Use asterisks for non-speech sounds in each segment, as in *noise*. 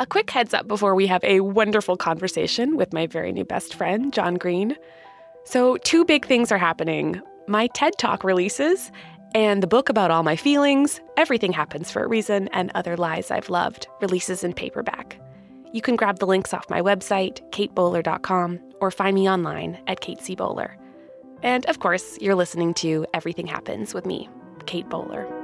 A quick heads up before we have a wonderful conversation with my very new best friend, John Green. So, two big things are happening my TED Talk releases, and the book about all my feelings, Everything Happens for a Reason, and Other Lies I've Loved, releases in paperback. You can grab the links off my website, katebowler.com, or find me online at Kate C. Bowler. And of course, you're listening to Everything Happens with me, Kate Bowler.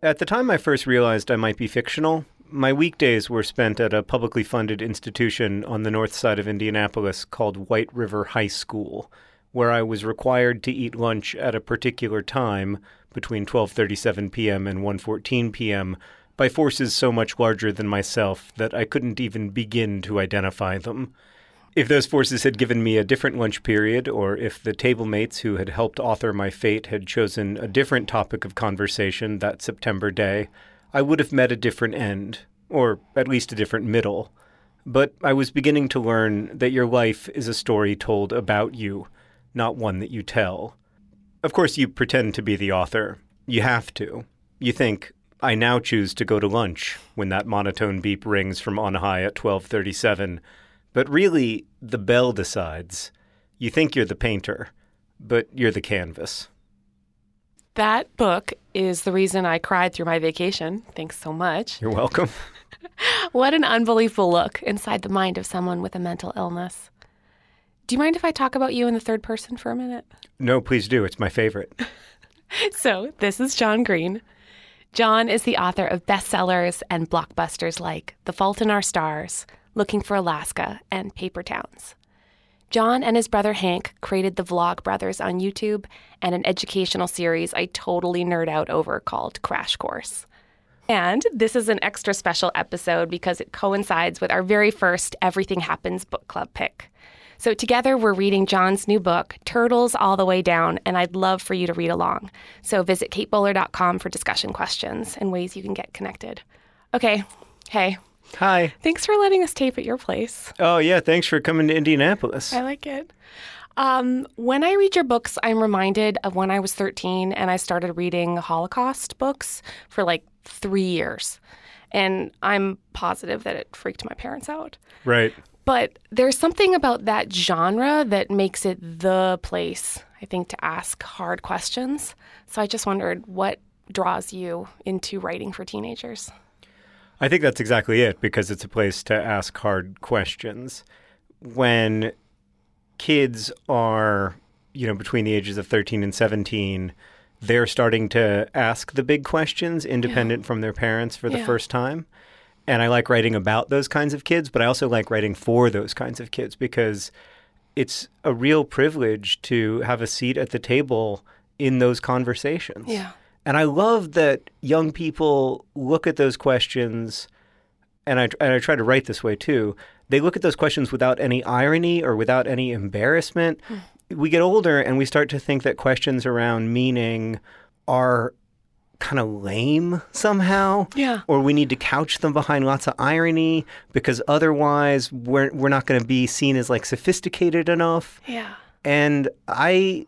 At the time I first realized I might be fictional, my weekdays were spent at a publicly funded institution on the north side of Indianapolis called White River High School, where I was required to eat lunch at a particular time between 12:37 p.m. and 1:14 p.m. by forces so much larger than myself that I couldn't even begin to identify them. If those forces had given me a different lunch period, or if the table mates who had helped author my fate had chosen a different topic of conversation that September day, I would have met a different end, or at least a different middle. But I was beginning to learn that your life is a story told about you, not one that you tell. Of course, you pretend to be the author. You have to. You think, I now choose to go to lunch when that monotone beep rings from on high at 1237. But really, the bell decides. You think you're the painter, but you're the canvas. That book is the reason I cried through my vacation. Thanks so much. You're welcome. *laughs* *laughs* what an unbelievable look inside the mind of someone with a mental illness. Do you mind if I talk about you in the third person for a minute? No, please do. It's my favorite. *laughs* so, this is John Green. John is the author of bestsellers and blockbusters like The Fault in Our Stars, Looking for Alaska, and Paper Towns. John and his brother Hank created the Vlog Brothers on YouTube and an educational series I totally nerd out over called Crash Course. And this is an extra special episode because it coincides with our very first Everything Happens book club pick. So, together we're reading John's new book, Turtles All the Way Down, and I'd love for you to read along. So, visit katebowler.com for discussion questions and ways you can get connected. Okay, hey, Hi. Thanks for letting us tape at your place. Oh, yeah. Thanks for coming to Indianapolis. I like it. Um, when I read your books, I'm reminded of when I was 13 and I started reading Holocaust books for like three years. And I'm positive that it freaked my parents out. Right. But there's something about that genre that makes it the place, I think, to ask hard questions. So I just wondered what draws you into writing for teenagers? I think that's exactly it because it's a place to ask hard questions. When kids are, you know, between the ages of 13 and 17, they're starting to ask the big questions independent yeah. from their parents for the yeah. first time. And I like writing about those kinds of kids, but I also like writing for those kinds of kids because it's a real privilege to have a seat at the table in those conversations. Yeah. And I love that young people look at those questions, and I, and I try to write this way too. They look at those questions without any irony or without any embarrassment. We get older and we start to think that questions around meaning are kind of lame somehow. Yeah. Or we need to couch them behind lots of irony because otherwise we're we're not going to be seen as like sophisticated enough. Yeah. And I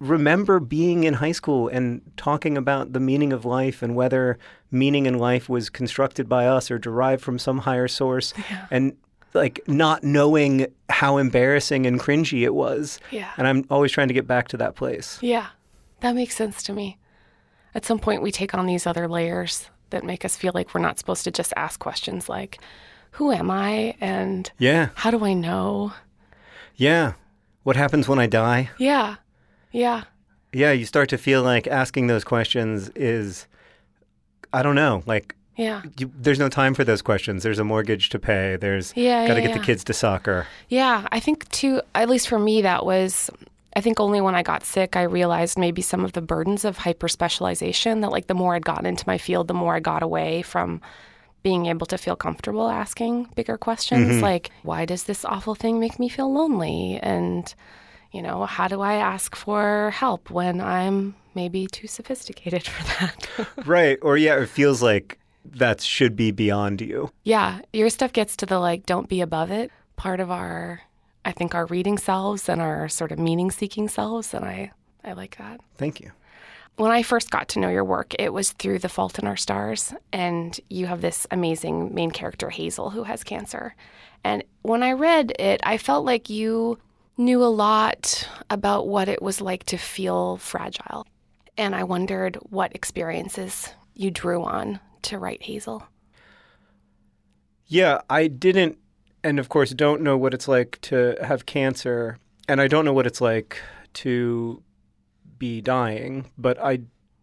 remember being in high school and talking about the meaning of life and whether meaning in life was constructed by us or derived from some higher source yeah. and like not knowing how embarrassing and cringy it was. Yeah. And I'm always trying to get back to that place. Yeah. That makes sense to me. At some point we take on these other layers that make us feel like we're not supposed to just ask questions like who am I and yeah. how do I know? Yeah. What happens when I die? Yeah. Yeah. Yeah, you start to feel like asking those questions is, I don't know, like, yeah. You, there's no time for those questions. There's a mortgage to pay. There's yeah, got to yeah, get yeah. the kids to soccer. Yeah, I think too. At least for me, that was. I think only when I got sick, I realized maybe some of the burdens of hyper specialization. That like the more I'd gotten into my field, the more I got away from being able to feel comfortable asking bigger questions, mm-hmm. like why does this awful thing make me feel lonely and you know, how do I ask for help when I'm maybe too sophisticated for that? *laughs* right. Or, yeah, it feels like that should be beyond you. Yeah. Your stuff gets to the like, don't be above it part of our, I think, our reading selves and our sort of meaning seeking selves. And I, I like that. Thank you. When I first got to know your work, it was through The Fault in Our Stars, and you have this amazing main character, Hazel, who has cancer. And when I read it, I felt like you knew a lot about what it was like to feel fragile. And I wondered what experiences you drew on to write Hazel. Yeah, I didn't, and of course, don't know what it's like to have cancer, and I don't know what it's like to be dying, but I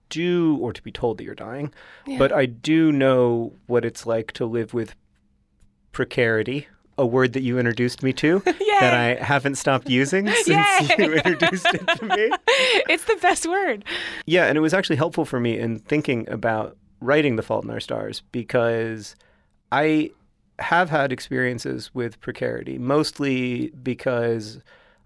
do, or to be told that you're dying, Yeah. but I do know what it's like to live with precarity, a word that you introduced me to *laughs* that I haven't stopped using *laughs* since you introduced it to me. *laughs* it's the best word. Yeah, and it was actually helpful for me in thinking about writing The Fault in Our Stars because I have had experiences with precarity, mostly because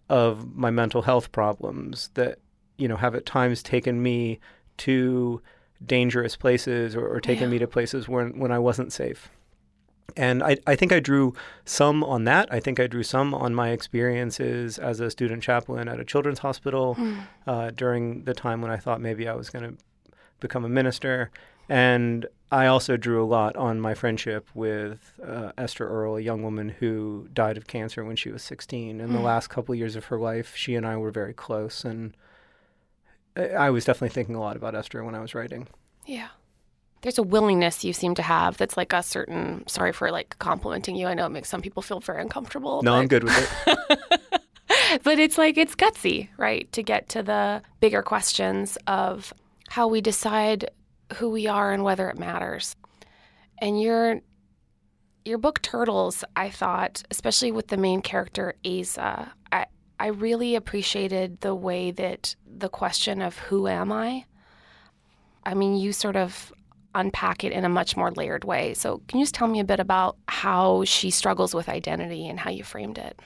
of my mental health problems that, you know, have at times taken me to dangerous places or, or taken Yeah. me to places when, when I wasn't safe. And I, I think I drew some on that. I think I drew some on my experiences as a student chaplain at a children's hospital uh, during the time when I thought maybe I was going to become a minister. And I also drew a lot on my friendship with uh, Esther Earl, a young woman who died of cancer when she was 16. In the last couple of years of her life, she and I were very close. And I I was definitely thinking a lot about Esther when I was writing. Yeah. There's a willingness you seem to have that's like a certain, sorry for like complimenting you. I know it makes some people feel very uncomfortable. No, but, I'm good with it. *laughs* But it's like, it's gutsy, right? To get to the bigger questions of how we decide who we are and whether it matters. And your, your book Turtles, I thought, especially with the main character, Aza, I, I really appreciated the way that the question of who am I I mean, you sort of unpack it in a much more layered way. So, can you just tell me a bit about how she struggles with identity and how you framed it?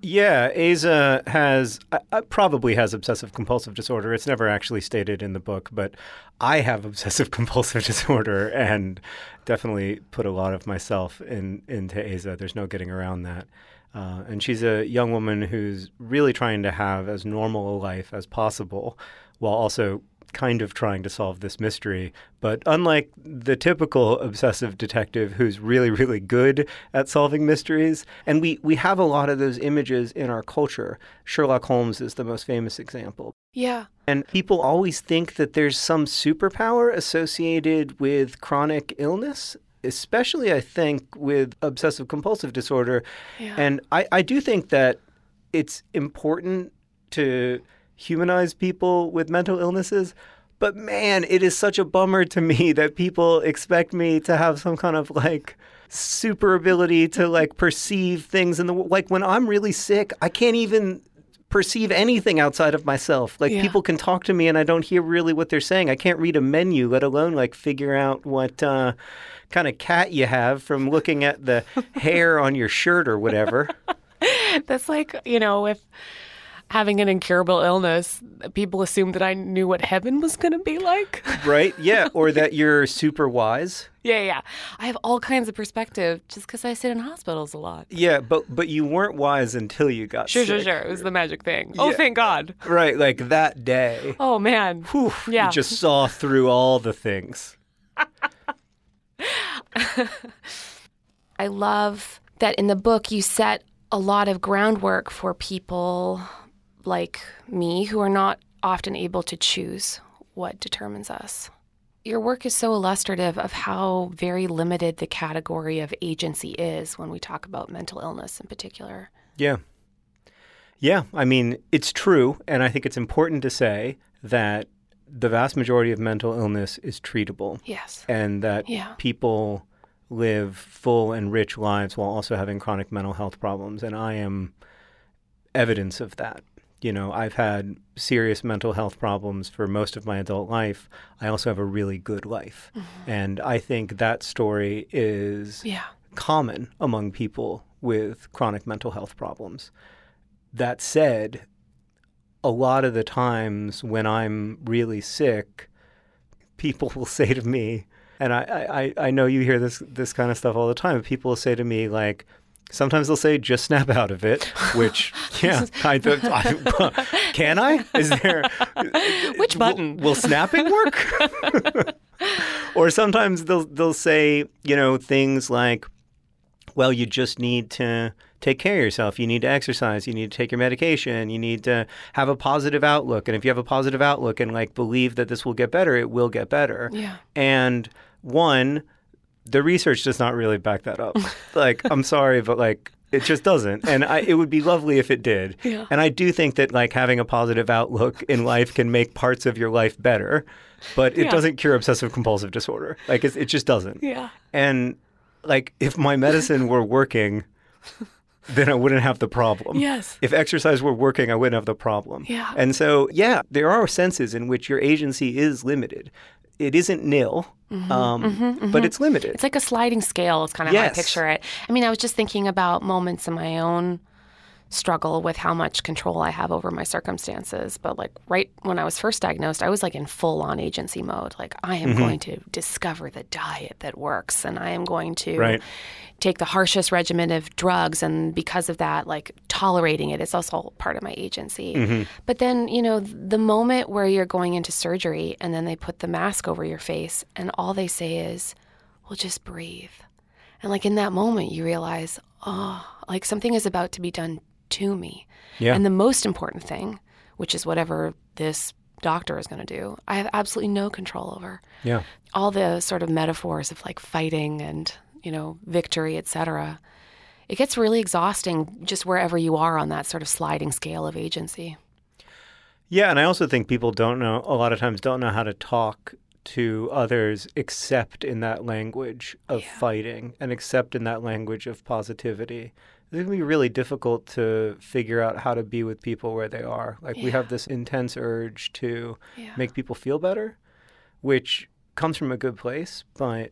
Yeah, Aza has uh, uh, probably has obsessive compulsive disorder. It's never actually stated in the book, but I have *laughs* obsessive compulsive *laughs* disorder and definitely put a lot of myself in into Aza. There's no getting around that. Uh, and she's a young woman who's really trying to have as normal a life as possible, while also kind of trying to solve this mystery. But unlike the typical obsessive detective who's really, really good at solving mysteries, and we, we have a lot of those images in our culture. Sherlock Holmes is the most famous example. Yeah. And people always think that there's some superpower associated with chronic illness, especially, I think, with obsessive compulsive disorder. Yeah. And I, I do think that it's important to humanize people with mental illnesses. But man, it is such a bummer to me *laughs* that people expect me to have some kind of like super ability to like perceive things in the like when I'm really sick, I can't even perceive anything outside of myself. Like Yeah. people can talk to me and I don't hear really what they're saying. I can't read a menu, let alone like figure out what uh, kind of cat you have from looking at the *laughs* hair on your shirt or whatever. That's like, you know, if having an incurable illness, people assume that I knew what heaven was going to be like. right? Yeah, *laughs* or that you're super wise. yeah, yeah. I have all kinds of perspective just because I sit in hospitals a lot. Yeah, but but you weren't wise until you got Sure, sick. sure, sure. It was the magic thing. Oh, thank God. Right, like that day. Oh, man. Whew, Yeah. You just saw through all the things. *laughs* I love that in the book you set a lot of groundwork for people like me who are not often able to choose what determines us. Your work is so illustrative of how very limited the category of agency is when we talk about mental illness in particular. Yeah. Yeah, I mean, it's true, and I think it's important to say that the vast majority of mental illness is treatable Yes. and that Yeah. people live full and rich lives while also having chronic mental health problems. And I am evidence of that. You know, I've had serious mental health problems for most of my adult life. I also have a really good life. Mm-hmm. And I think that story is Yeah. common among people with chronic mental health problems. That said, a lot of the times when I'm really sick, people *laughs* will say to me, and I, I, I know you hear this this kind of stuff all the time. People will say to me like, Sometimes they'll say, just snap out of it, which, *laughs* yeah, I, I, can I? Is there. Which button? Will, will snapping work? *laughs* or sometimes they'll, they'll say, you know, things like, well, you just need to take care of yourself. You need to exercise. You need to take your medication. You need to have a positive outlook. And if you have a positive outlook and like believe that this will get better, it will get better. Yeah. And one, the research does not really back that up. *laughs* like, I'm sorry, but like, it just doesn't. And I, it would be lovely if it did. Yeah. And I do think that like having a positive outlook in life can make parts of your life better, but it Yeah. doesn't cure obsessive compulsive disorder. Like, it, it just doesn't. Yeah. And like, if my medicine were working, then I wouldn't have the problem. Yes. If exercise were working, I wouldn't have the problem. Yeah. And so, yeah, there are senses in which your agency is limited. It isn't nil, mm-hmm. um, mm-hmm. Mm-hmm. but it's limited. It's like a sliding scale, It's kind of Yes. how I picture it. I mean, I was just thinking about moments in my own struggle with how much control I have over my circumstances. But like right when I was first diagnosed, I was like in full on agency mode. Like, I am Mm-hmm. going to discover the diet that works and I am going to Right. take the harshest regimen of drugs. And because of that, like tolerating it is also part of my agency. Mm-hmm. But then, you know, the moment where you're going into surgery and then they put the mask over your face and all they say is, well, just breathe. And like in that moment, you realize, oh, like something is about to be done to me. Yeah. And the most important thing, which is whatever this doctor is going to do, I have absolutely no control over. yeah. All the sort of metaphors of like fighting and, you know, victory, etc. It gets really exhausting just wherever you are on that sort of sliding scale of agency. Yeah, and I also think people don't know a lot of times don't know how to talk to others except in that language of fighting and except in that language of positivity. It can be really difficult to figure out how to be with people where they are. Like we have this intense urge to Yeah. make people feel better, which comes from a good place, but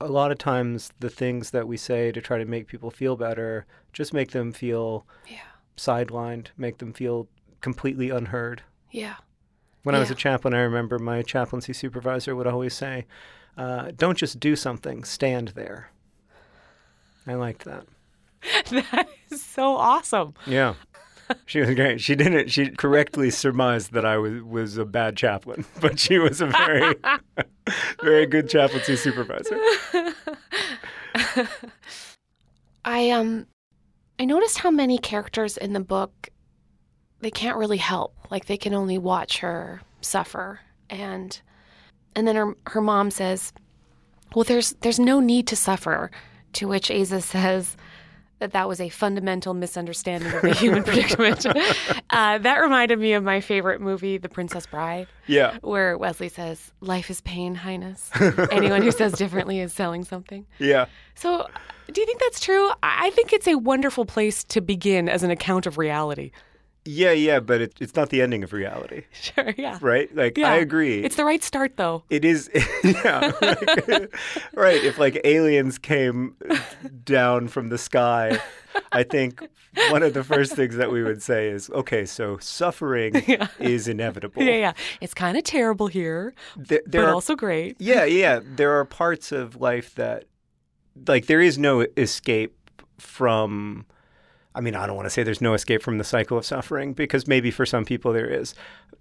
a lot of times the things that we say to try to make people feel better just make them feel Yeah. sidelined, make them feel completely unheard. Yeah. When I was a chaplain, I remember my chaplaincy supervisor would always say, uh, "Don't just do something; stand there." I liked that. *laughs* that is so awesome. Yeah, she was great. She didn't. She correctly surmised that I was was a bad chaplain, *laughs* but she was a very, *laughs* very good chaplaincy supervisor. I um I noticed how many characters in the book they can't really help. Like they can only watch her suffer and and then her her mom says, "Well, there's there's no need to suffer." To which Aza says that that was a fundamental misunderstanding of the human *laughs* predicament. uh, that reminded me of my favorite movie, The Princess Bride, Yeah, where Westley says, "Life is pain, Highness." Anyone who says differently is selling something. yeah. So, do you think that's true? I I think it's a wonderful place to begin as an account of reality. Yeah, yeah, but it, it's not the ending of reality, *laughs* Sure, yeah. right? Like, Yeah. I agree. It's the right start, though. It is, *laughs* yeah, like, *laughs* right. If like aliens came down from the sky, I think one of the first things that we would say is, okay, so suffering is inevitable. Yeah, yeah. It's kind of terrible here, There, there but are, also great. yeah, yeah. There are parts of life that, like, there is no escape from. I mean, I don't want to say there's no escape from the cycle of suffering because maybe for some people there is.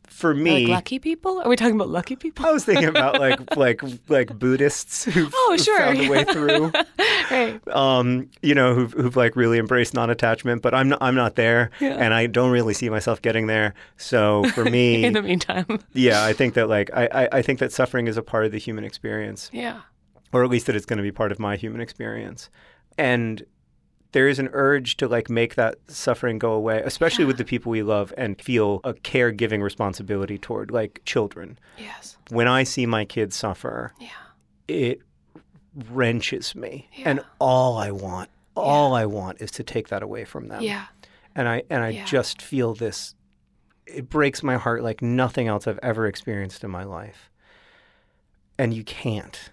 For me, Like lucky people? Are we talking about lucky people? I was thinking about like *laughs* like like Buddhists who've, Oh, sure. found a way through. *laughs* right. um, you know, who've, who've like really embraced non-attachment, but I'm not, I'm not there, Yeah. and I don't really see myself getting there. So for me, *laughs* In the meantime. yeah, I think that like I, I, I think that suffering is a part of the human experience, Yeah. or at least that it's going to be part of my human experience, and there is an urge to like make that suffering go away, especially with the people we love, and feel a caregiving responsibility toward like children. Yes. When I see my kids suffer, Yeah. it wrenches me and all i want all i want is to take that away from them Yeah. and i and i Yeah. just feel this it breaks my heart like nothing else i've ever experienced in my life and you can't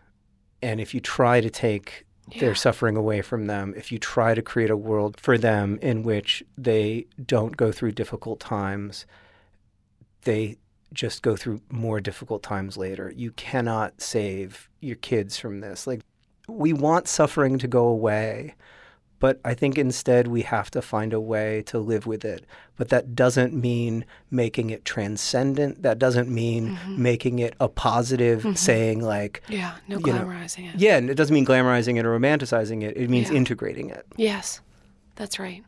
and if you try to take Yeah. their suffering away from them if you try to create a world for them in which they don't go through difficult times they just go through more difficult times later. You cannot save your kids from this. Like, we want suffering to go away, But I think instead we have to find a way to live with it. But that doesn't mean making it transcendent. That doesn't mean mm-hmm. making it a positive, mm-hmm. saying like, Yeah, no You know, glamorizing it. yeah, and it doesn't mean glamorizing it or romanticizing it. It means Yeah. integrating it. Yes, that's right.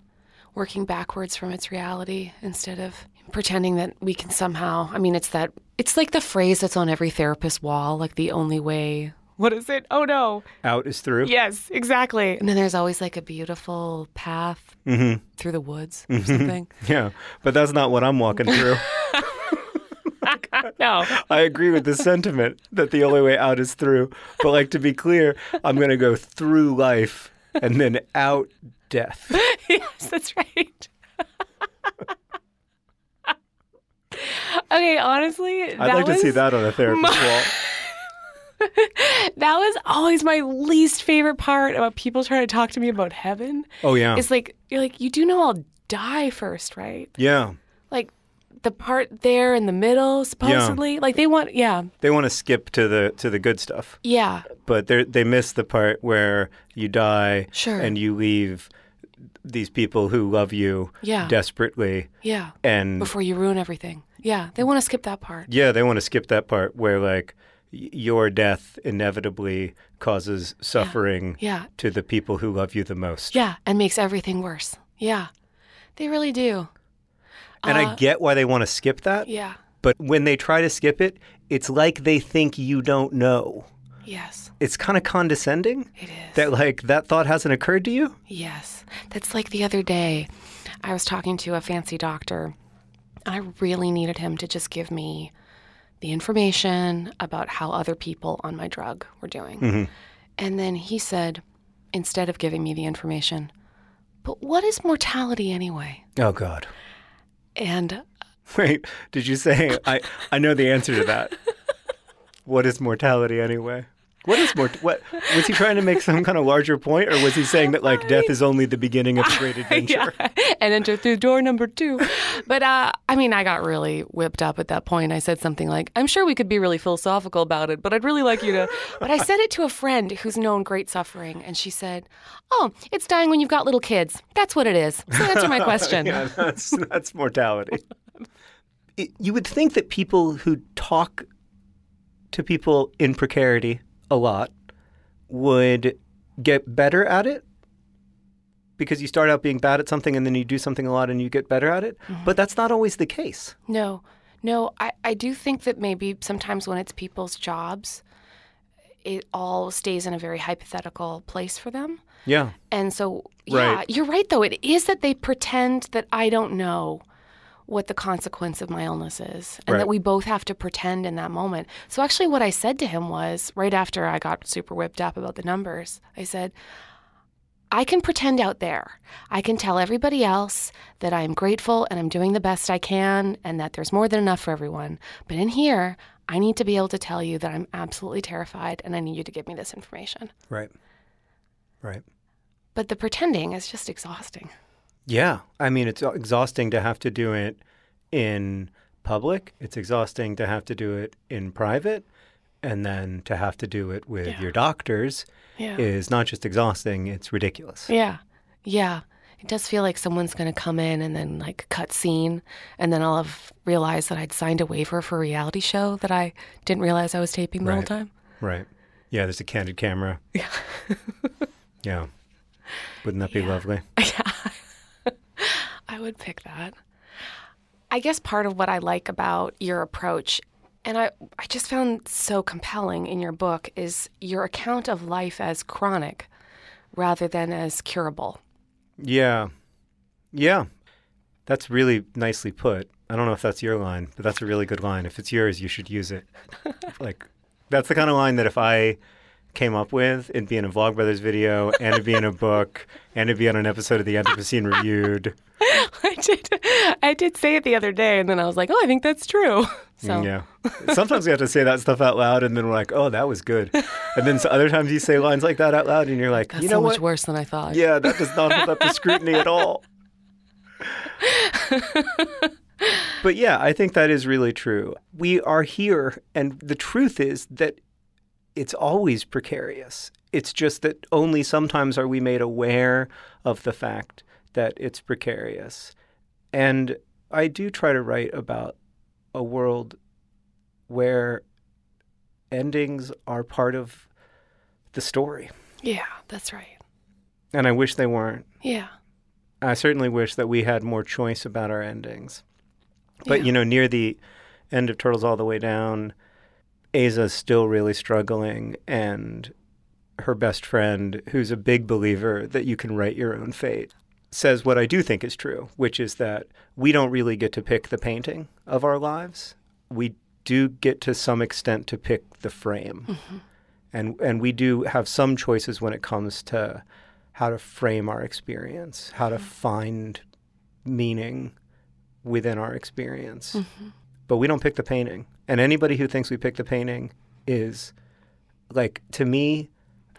Working backwards from its reality instead of pretending that we can somehow. I mean, it's that. It's like the phrase that's on every therapist's wall. Like the only way. *laughs* What is it? Oh no. Out is through. Yes, exactly. And then there's always like a beautiful path Mm-hmm. through the woods or something. *laughs* Yeah, but that's not what I'm walking through. *laughs* no. I agree with the sentiment that the only way out is through. But like to be clear, I'm going to go through life and then out death. yes, that's right. okay, honestly, I'd like to see that on a therapist wall. *laughs* That was always my least favorite part about people trying to talk to me about heaven. Oh yeah, It's like you're like you do know I'll die first, right? yeah. Like the part there in the middle, supposedly. Like they want, yeah, They want to skip to the to the good stuff, yeah, but they they miss the part where you die Sure. and you leave these people who love you Yeah. desperately yeah. and Before you ruin everything. Yeah, they want to skip that part. Yeah, they want to skip that part where like your death inevitably causes suffering Yeah, to the people who love you the most. yeah, and makes everything worse. Yeah, they really do. And I Uh, get why they want to skip that, Yeah. but when they try to skip it, it's like they think you don't know. Yes, It's kind of condescending it is. that like that thought hasn't occurred to you. Yes. That's like the other day, I was talking to a fancy doctor, I really needed him to just give me the information about how other people on my drug were doing. Mm-hmm. And then he said, instead of giving me the information, but what is mortality anyway? Oh God. And uh, *laughs* Wait, did you say I I know the answer to that? *laughs* what is mortality anyway? What is mort? What was he trying to make some kind of larger point, or was he saying that like death is only the beginning of the great *laughs* adventure? yeah, and enter through door number two. But uh, I mean, I got really whipped up at that point. I said something like, "I'm sure we could be really philosophical about it, but I'd really like you to." *laughs* But I said it to a friend who's known great suffering, and she said, "Oh, it's dying when you've got little kids. That's what it is." So answer my *laughs* question. Yeah, that's that's mortality. It, you would think that people who talk to people in precarity a lot would get better at it because you start out being bad at something and then you do something a lot and you get better at it. Mm-hmm. But that's not always the case. No, no, I, I do think that maybe sometimes when it's people's jobs, it all stays in a very hypothetical place for them. Yeah. And so, yeah, Right. you're right, though. It is that they pretend that I don't know what the consequence of my illness is, and Right. that we both have to pretend in that moment. So, actually, what I said to him was right after I got super whipped up about the numbers, I said, I can pretend out there. I can tell everybody else that I'm grateful and I'm doing the best I can and that there's more than enough for everyone. But in here, I need to be able to tell you that I'm absolutely terrified and I need you to give me this information. Right. Right. But the pretending is just exhausting. Yeah. I mean, it's exhausting to have to do it in public. It's exhausting to have to do it in private. And then to have to do it with Yeah. your doctors Yeah. is not just exhausting, it's ridiculous. Yeah. Yeah. It does feel like someone's going to come in and then like cut scene. And then I'll have realized that I'd signed a waiver for a reality show that I didn't realize I was taping the whole time. Right. Yeah, there's a candid camera. Yeah. *laughs* Yeah. Wouldn't that be Yeah. lovely? *laughs* I would pick that. I guess part of what I like about your approach, and I, I just found so compelling in your book, is your account of life as chronic rather than as curable. Yeah. Yeah. That's really nicely put. I don't know if that's your line, but that's a really good line. If it's yours, you should use it. *laughs* like, that's the kind of line that if I came up with, it'd be in a Vlogbrothers video, and it'd be in a book, and it'd be on an episode of The Anthropocene Reviewed. *laughs* I did, I did say it the other day, and then I was like, oh, I think that's true. Mm, so Yeah. Sometimes we have to say that stuff out loud, and then we're like, oh, that was good. And then other times you say lines like that out loud, and you're like, that's you know so what? much worse than I thought. Yeah, that does not hold up to scrutiny at all. *laughs* but yeah, I think that is really true. We are here, and the truth is that it's always precarious. It's just that only sometimes are we made aware of the fact that it's precarious. And I do try to write about a world where endings are part of the story. Yeah, that's right. And I wish they weren't. Yeah. I certainly wish that we had more choice about our endings. But, Yeah. you know, near the end of Turtles All the Way Down, Aza's still really struggling, and her best friend, who's a big believer that you can write your own fate, says what I do think is true, which is that we don't really get to pick the painting of our lives. We do get to some extent to pick the frame. Mm-hmm. And and we do have some choices when it comes to how to frame our experience, how to mm-hmm. find meaning within our experience. Mm-hmm. But we don't pick the painting. And anybody who thinks we pick the painting is like to me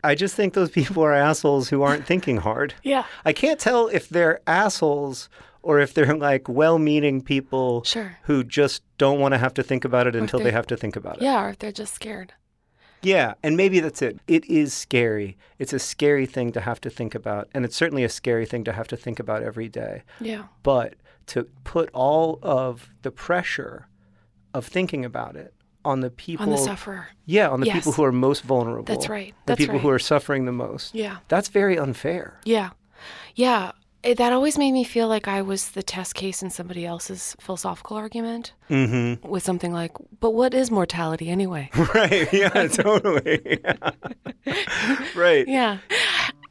I just think those *laughs* people are assholes who aren't thinking hard. Yeah. I can't tell if they're assholes or if they're like well-meaning people Sure. who just don't want to have to think about it until they have to think about it. Yeah, or if they're just scared. Yeah, and maybe that's it. It is scary. It's a scary thing to have to think about, and it's certainly a scary thing to have to think about every day. Yeah. But to put all of the pressure of thinking about it on the people On the sufferer. Yeah, on the Yes. people who are most vulnerable. That's right. The That's people who are suffering the most. Yeah. That's very unfair. Yeah. Yeah. It, that always made me feel like I was the test case in somebody else's philosophical argument Mm-hmm. with something like, but what is mortality anyway? *laughs* Right. Yeah, *laughs* totally. *laughs* right. yeah.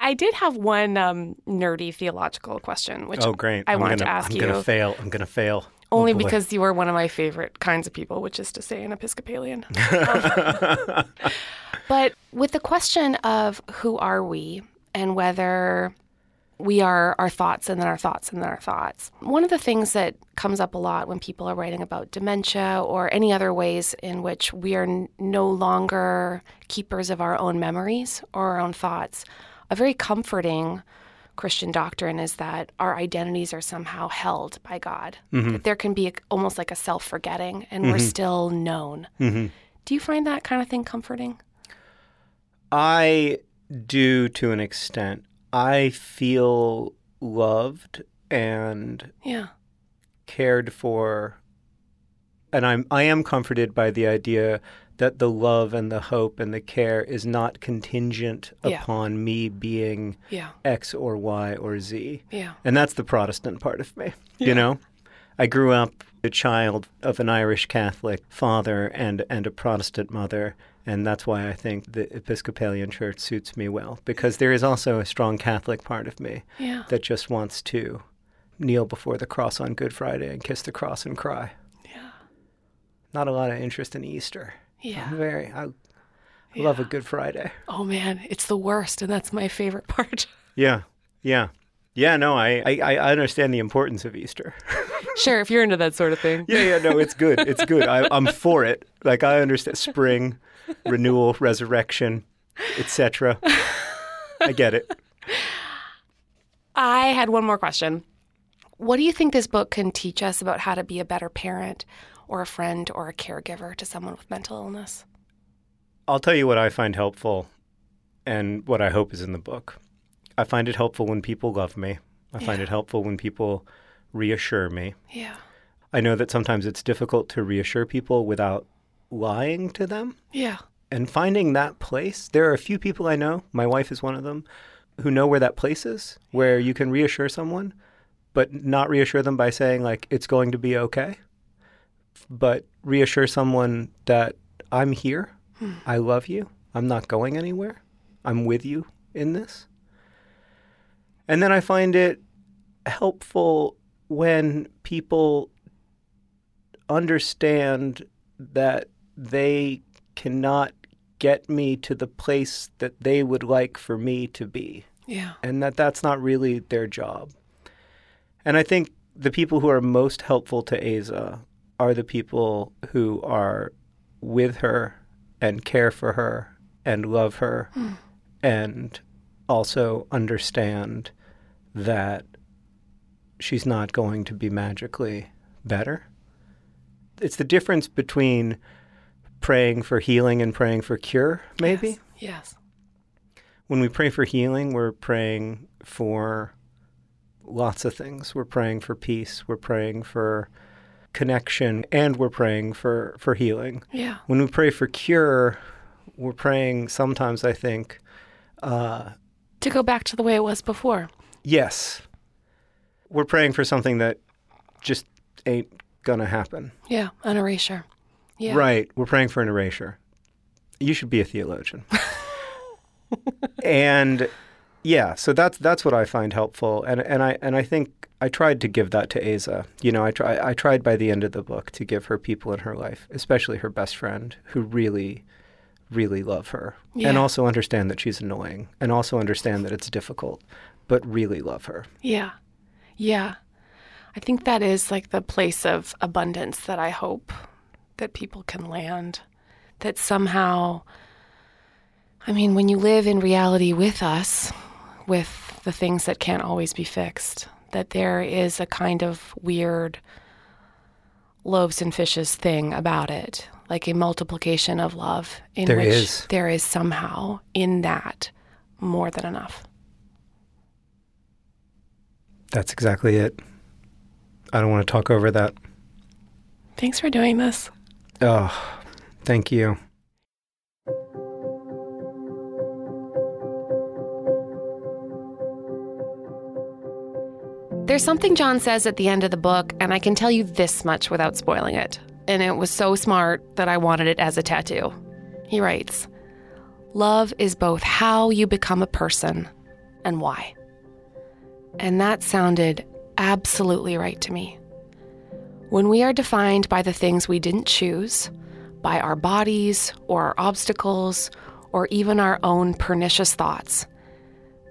I did have one um, nerdy theological question, which Oh, great. I I'm wanted gonna, to ask I'm you. gonna fail. I'm gonna fail. Oh, only boy. because you are one of my favorite kinds of people, which is to say an Episcopalian. *laughs* *laughs* But with the question of who are we and whether we are our thoughts and then our thoughts and then our thoughts. One of the things that comes up a lot when people are writing about dementia or any other ways in which we are n- no longer keepers of our own memories or our own thoughts, a very comforting Christian doctrine is that our identities are somehow held by God. That there can be a, almost like a self forgetting and we're still known. Mm-hmm. Do you find that kind of thing comforting? I do to an extent. I feel loved and Yeah. cared for and I'm I am comforted by the idea that the love and the hope and the care is not contingent Yeah. upon me being Yeah. X or Y or Z. Yeah. And that's the Protestant part of me. Yeah. You know? I grew up a child of an Irish Catholic father and, and a Protestant mother, and that's why I think the Episcopalian Church suits me well, because there is also a strong Catholic part of me Yeah. that just wants to kneel before the cross on Good Friday and kiss the cross and cry. Yeah. Not a lot of interest in Easter. Yeah. I'm very, I, I love a Good Friday. Oh man, it's the worst, and that's my favorite part. *laughs* Yeah, yeah. Yeah, no, I, I, I understand the importance of Easter. *laughs* sure, if you're into that sort of thing. Yeah, yeah, no, it's good. It's good. I, I'm for it. Like I understand spring, renewal, resurrection, etc. I get it. I had one more question. What do you think this book can teach us about how to be a better parent or a friend or a caregiver to someone with mental illness? I'll tell you what I find helpful, and what I hope is in the book. I find it helpful when people love me. I find Yeah. it helpful when people reassure me. Yeah. I know that sometimes it's difficult to reassure people without lying to them. Yeah. and finding that place there are a few people i know my wife is one of them who know where that place is where you can reassure someone but not reassure them by saying like it's going to be okay but reassure someone that i'm here. Hmm. I love you. I'm not going anywhere. I'm with you in this. And then i find it helpful when people understand that they cannot get me to the place that they would like for me to be. Yeah. and that that's not really their job. And I think the people who are most helpful to Aza are the people who are with her and care for her and love her hmm. and also understand that she's not going to be magically better. It's the difference between praying for healing and praying for cure, maybe Yes. when we pray for healing, we're praying for lots of things. We're praying for peace, we're praying for connection, and we're praying for, for healing. Yeah. When we pray for cure, we're praying sometimes, I think, uh, To go back to the way it was before. yes, we're praying for something that just ain't gonna happen. Yeah. An erasure. Yeah. Right. We're praying for an erasure. You should be a theologian. *laughs* and yeah, so that's that's what I find helpful, and and I and I think I tried to give that to Aza. You know, I try I tried by the end of the book to give her people in her life, especially her best friend, who really, really love her, and also understand that she's annoying, and also understand that it's difficult, but really love her. Yeah. Yeah. I think that is like the place of abundance that I hope that people can land. That somehow, I mean, when you live in reality with us, with the things that can't always be fixed, that there is a kind of weird loaves and fishes thing about it, like a multiplication of love in There which is. there is somehow in that more than enough. That's exactly it. I don't want to talk over that. Thanks for doing this. Oh, thank you. There's something John says at the end of the book, and I can tell you this much without spoiling it. And it was so smart that I wanted it as a tattoo. He writes Love is both how you become a person and why. And that sounded absolutely right to me. When we are defined by the things we didn't choose, by our bodies or our obstacles, or even our own pernicious thoughts,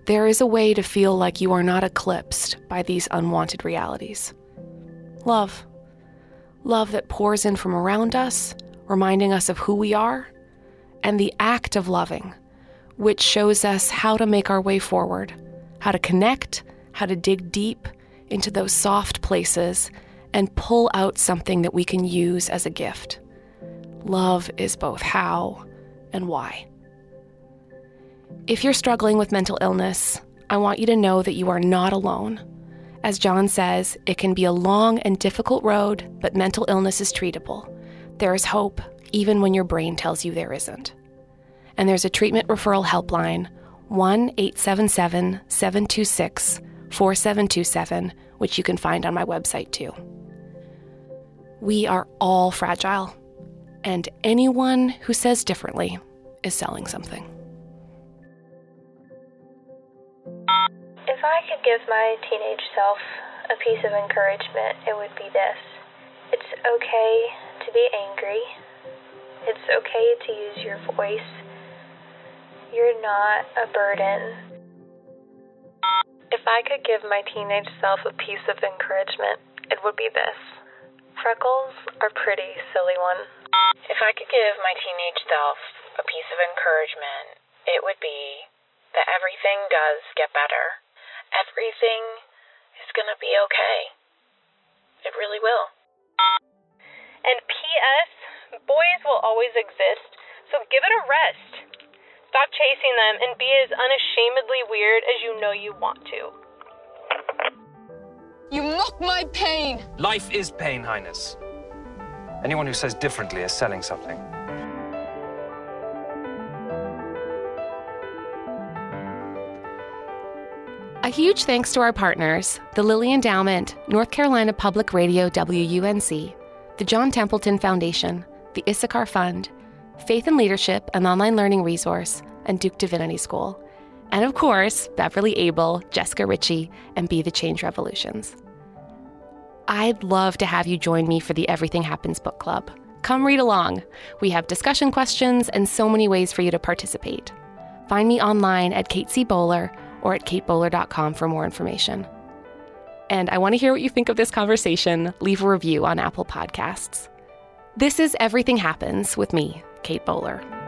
there is a way to feel like you are not eclipsed by these unwanted realities. Love. Love that pours in from around us, reminding us of who we are, and the act of loving, which shows us how to make our way forward, how to connect, how to dig deep into those soft places and pull out something that we can use as a gift. Love is both how and why. If you're struggling with mental illness, I want you to know that you are not alone. As John says, it can be a long and difficult road, but mental illness is treatable. There is hope, even when your brain tells you there isn't. And there's a treatment referral helpline, 1 877 726 4727, which you can find on my website too. We are all fragile, and anyone who says differently is selling something. If I could give my teenage self a piece of encouragement, it would be this. It's okay to be angry. It's okay to use your voice. You're not a burden. If I could give my teenage self a piece of encouragement, it would be this. Freckles are pretty, silly one. If I could give my teenage self a piece of encouragement, it would be that everything does get better. Everything is going to be okay. It really will. And P.S. Boys will always exist, so give it a rest. Stop chasing them and be as unashamedly weird as you know you want to. You mock my pain! Life is pain, Highness. Anyone who says differently is selling something. Huge thanks to our partners, the Lilly Endowment, North Carolina Public Radio WUNC, the John Templeton Foundation, the Issachar Fund, Faith and Leadership, an online learning resource, and Duke Divinity School. And of course, Beverly Abel, Jessica Ritchie, and Be the Change Revolutions. I'd love to have you join me for the Everything Happens Book Club. Come read along. We have discussion questions and so many ways for you to participate. Find me online at Kate C. Bowler or at katebowler.com for more information. And I want to hear what you think of this conversation. Leave a review on Apple Podcasts. This is Everything Happens with me, Kate Bowler.